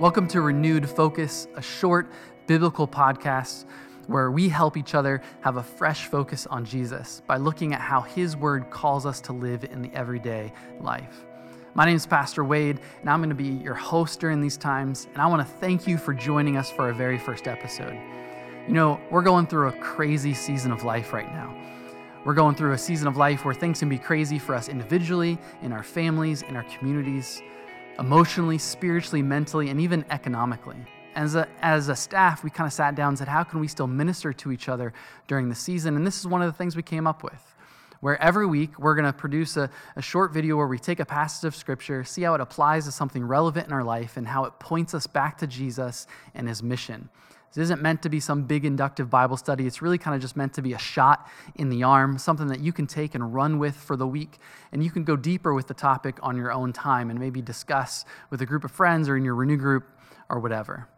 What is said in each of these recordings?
Welcome to Renewed Focus, a short biblical podcast where we help each other have a fresh focus on Jesus by looking at how His Word calls us to live in the everyday life. My name is Pastor Wade, and I'm going to be your host during these times. And I want to thank you for joining us for our very first episode. You know, we're going through a crazy season of life right now. We're going through a season of life where things can be crazy for us individually, in our families, in our communities emotionally, spiritually, mentally, and even economically. As a, as a staff, we kind of sat down and said, How can we still minister to each other during the season? And this is one of the things we came up with. Where every week we're going to produce a, a short video where we take a passage of scripture, see how it applies to something relevant in our life, and how it points us back to Jesus and his mission. This isn't meant to be some big inductive Bible study. It's really kind of just meant to be a shot in the arm, something that you can take and run with for the week. And you can go deeper with the topic on your own time and maybe discuss with a group of friends or in your Renew group or whatever.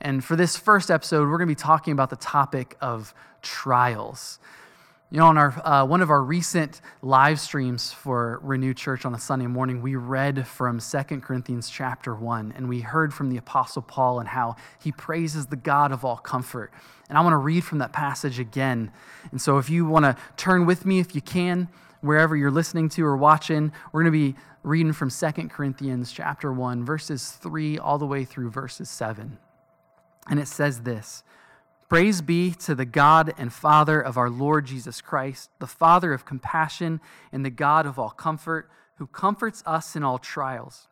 And for this first episode, we're going to be talking about the topic of trials. You know, on our uh, one of our recent live streams for Renew Church on a Sunday morning, we read from Second Corinthians chapter 1, and we heard from the Apostle Paul and how he praises the God of all comfort. And I want to read from that passage again. And so if you want to turn with me, if you can, wherever you're listening to or watching, we're going to be reading from Second Corinthians chapter 1, verses 3 all the way through verses 7. And it says this. Praise be to the God and Father of our Lord Jesus Christ, the Father of compassion and the God of all comfort, who comforts us in all trials,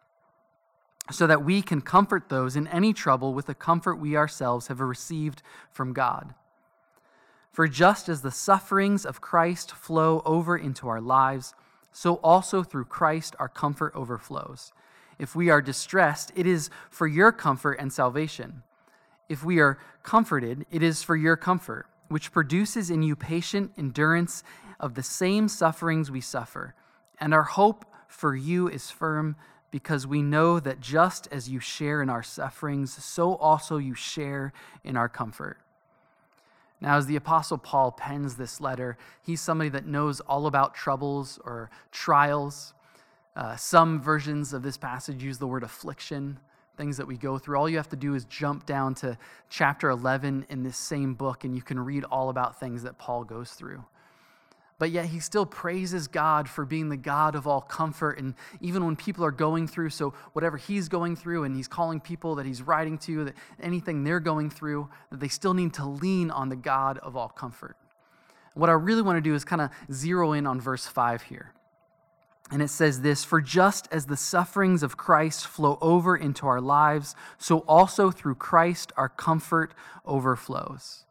so that we can comfort those in any trouble with the comfort we ourselves have received from God. For just as the sufferings of Christ flow over into our lives, so also through Christ our comfort overflows. If we are distressed, it is for your comfort and salvation. If we are comforted, it is for your comfort, which produces in you patient endurance of the same sufferings we suffer. And our hope for you is firm because we know that just as you share in our sufferings, so also you share in our comfort. Now, as the Apostle Paul pens this letter, he's somebody that knows all about troubles or trials. Uh, some versions of this passage use the word affliction things that we go through. All you have to do is jump down to chapter 11 in this same book, and you can read all about things that Paul goes through. But yet he still praises God for being the God of all comfort. And even when people are going through, so whatever he's going through, and he's calling people that he's writing to, that anything they're going through, that they still need to lean on the God of all comfort. What I really want to do is kind of zero in on verse 5 here. And it says this For just as the sufferings of Christ flow over into our lives, so also through Christ our comfort overflows.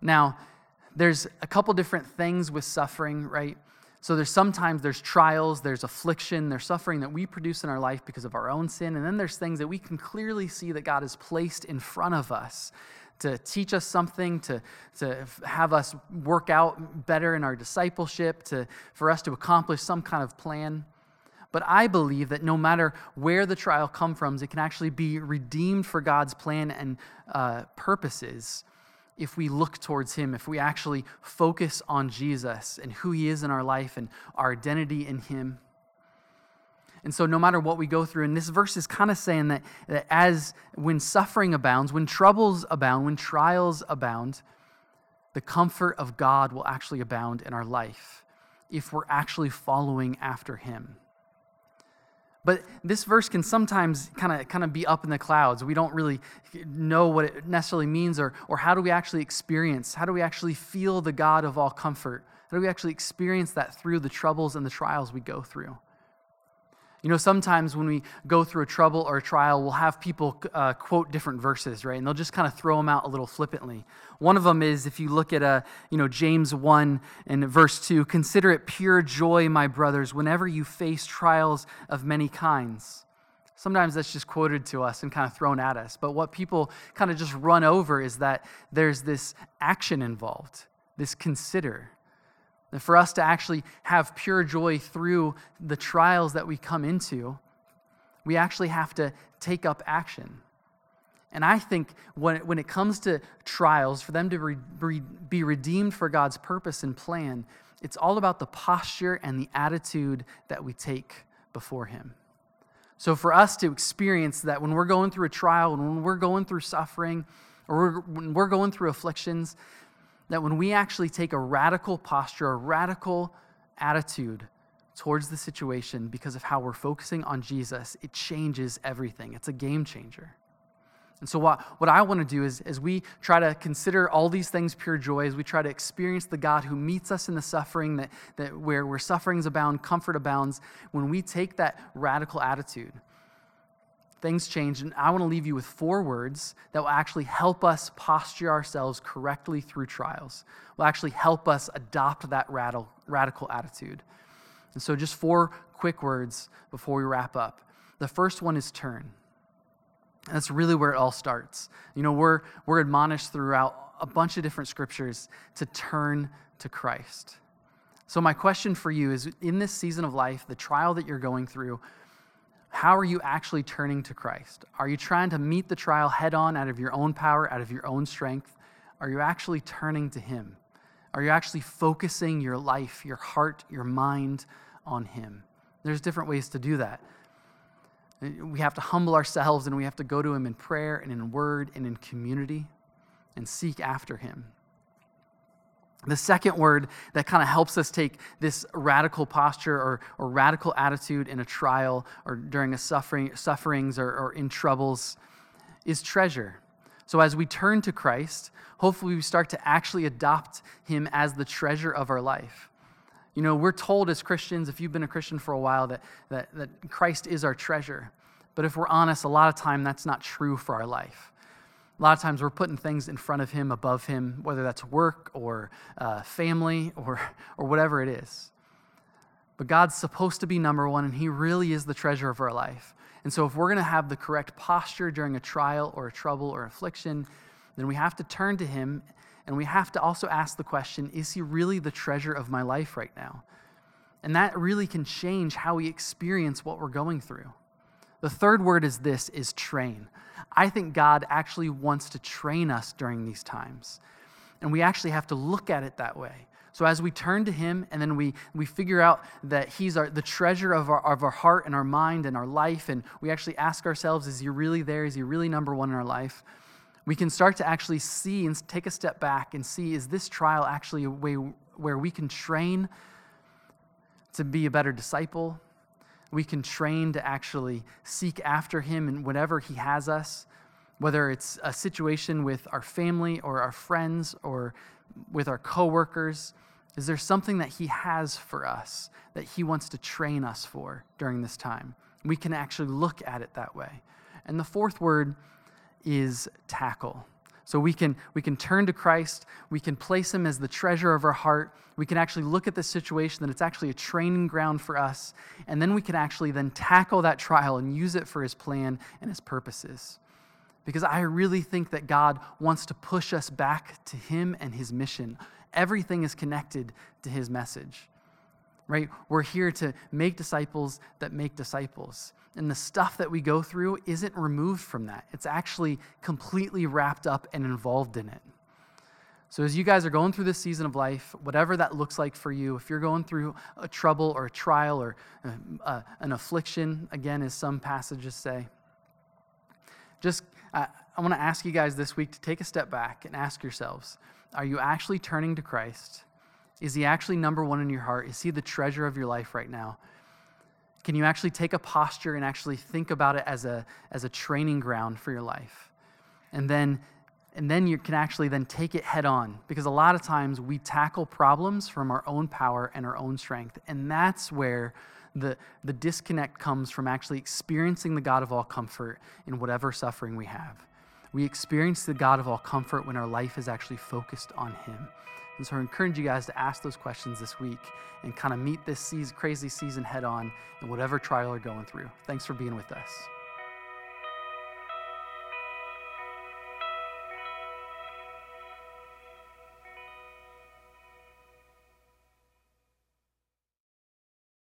Now, there's a couple different things with suffering, right? So there's sometimes there's trials, there's affliction, there's suffering that we produce in our life because of our own sin, and then there's things that we can clearly see that God has placed in front of us to teach us something, to, to have us work out better in our discipleship, to, for us to accomplish some kind of plan. But I believe that no matter where the trial comes from, it can actually be redeemed for God's plan and uh, purposes if we look towards Him, if we actually focus on Jesus and who He is in our life and our identity in Him. And so, no matter what we go through, and this verse is kind of saying that, that as when suffering abounds, when troubles abound, when trials abound, the comfort of God will actually abound in our life if we're actually following after Him. But this verse can sometimes kind of kind of be up in the clouds. We don't really know what it necessarily means or, or how do we actually experience, how do we actually feel the God of all comfort? How do we actually experience that through the troubles and the trials we go through? You know, sometimes when we go through a trouble or a trial, we'll have people uh, quote different verses, right? And they'll just kind of throw them out a little flippantly. One of them is if you look at, uh, you know, James 1 and verse 2 Consider it pure joy, my brothers, whenever you face trials of many kinds. Sometimes that's just quoted to us and kind of thrown at us. But what people kind of just run over is that there's this action involved, this consider. And for us to actually have pure joy through the trials that we come into, we actually have to take up action. And I think when it, when it comes to trials, for them to re, re, be redeemed for God's purpose and plan, it's all about the posture and the attitude that we take before Him. So, for us to experience that when we're going through a trial, and when we're going through suffering, or when we're going through afflictions, that when we actually take a radical posture, a radical attitude towards the situation because of how we're focusing on Jesus, it changes everything. It's a game changer. And so, what, what I want to do is, as we try to consider all these things pure joy, as we try to experience the God who meets us in the suffering, that, that where, where sufferings abound, comfort abounds, when we take that radical attitude, things change. And I want to leave you with four words that will actually help us posture ourselves correctly through trials, will actually help us adopt that radical, attitude. And so, just four quick words before we wrap up. The first one is turn. That's really where it all starts. You know, we're, we're admonished throughout a bunch of different scriptures to turn to Christ. So, my question for you is in this season of life, the trial that you're going through, how are you actually turning to Christ? Are you trying to meet the trial head on out of your own power, out of your own strength? Are you actually turning to Him? Are you actually focusing your life, your heart, your mind on Him? There's different ways to do that. We have to humble ourselves and we have to go to Him in prayer and in word and in community and seek after Him. The second word that kind of helps us take this radical posture or, or radical attitude in a trial or during a suffering, sufferings or, or in troubles is treasure. So as we turn to Christ, hopefully we start to actually adopt Him as the treasure of our life. You know, we're told as Christians, if you've been a Christian for a while, that, that, that Christ is our treasure. But if we're honest, a lot of time that's not true for our life. A lot of times we're putting things in front of Him, above Him, whether that's work or uh, family or, or whatever it is. But God's supposed to be number one, and He really is the treasure of our life. And so, if we're going to have the correct posture during a trial or a trouble or affliction, then we have to turn to Him and we have to also ask the question is he really the treasure of my life right now? And that really can change how we experience what we're going through. The third word is this is train. I think God actually wants to train us during these times. And we actually have to look at it that way. So as we turn to him and then we, we figure out that he's our, the treasure of our, of our heart and our mind and our life, and we actually ask ourselves, is he really there? Is he really number one in our life? we can start to actually see and take a step back and see is this trial actually a way where we can train to be a better disciple? We can train to actually seek after Him in whatever He has us, whether it's a situation with our family or our friends or with our coworkers. Is there something that He has for us that He wants to train us for during this time? We can actually look at it that way. And the fourth word is tackle. So we can, we can turn to Christ, we can place him as the treasure of our heart, we can actually look at the situation that it's actually a training ground for us, and then we can actually then tackle that trial and use it for his plan and his purposes. Because I really think that God wants to push us back to him and his mission. Everything is connected to his message right? We're here to make disciples that make disciples. And the stuff that we go through isn't removed from that, it's actually completely wrapped up and involved in it. So, as you guys are going through this season of life, whatever that looks like for you, if you're going through a trouble or a trial or uh, uh an affliction, again, as some passages say, just uh, I want to ask you guys this week to take a step back and ask yourselves are you actually turning to Christ? Is he actually number one in your heart? Is he the treasure of your life right now? Can you actually take a posture and actually think about it as a, as a training ground for your life? And then, and then you can actually then take it head on because a lot of times we tackle problems from our own power and our own strength. And that's where the, the disconnect comes from actually experiencing the God of all comfort in whatever suffering we have. We experience the God of all comfort when our life is actually focused on Him. And so I encourage you guys to ask those questions this week and kind of meet this crazy season head on in whatever trial you're going through. Thanks for being with us.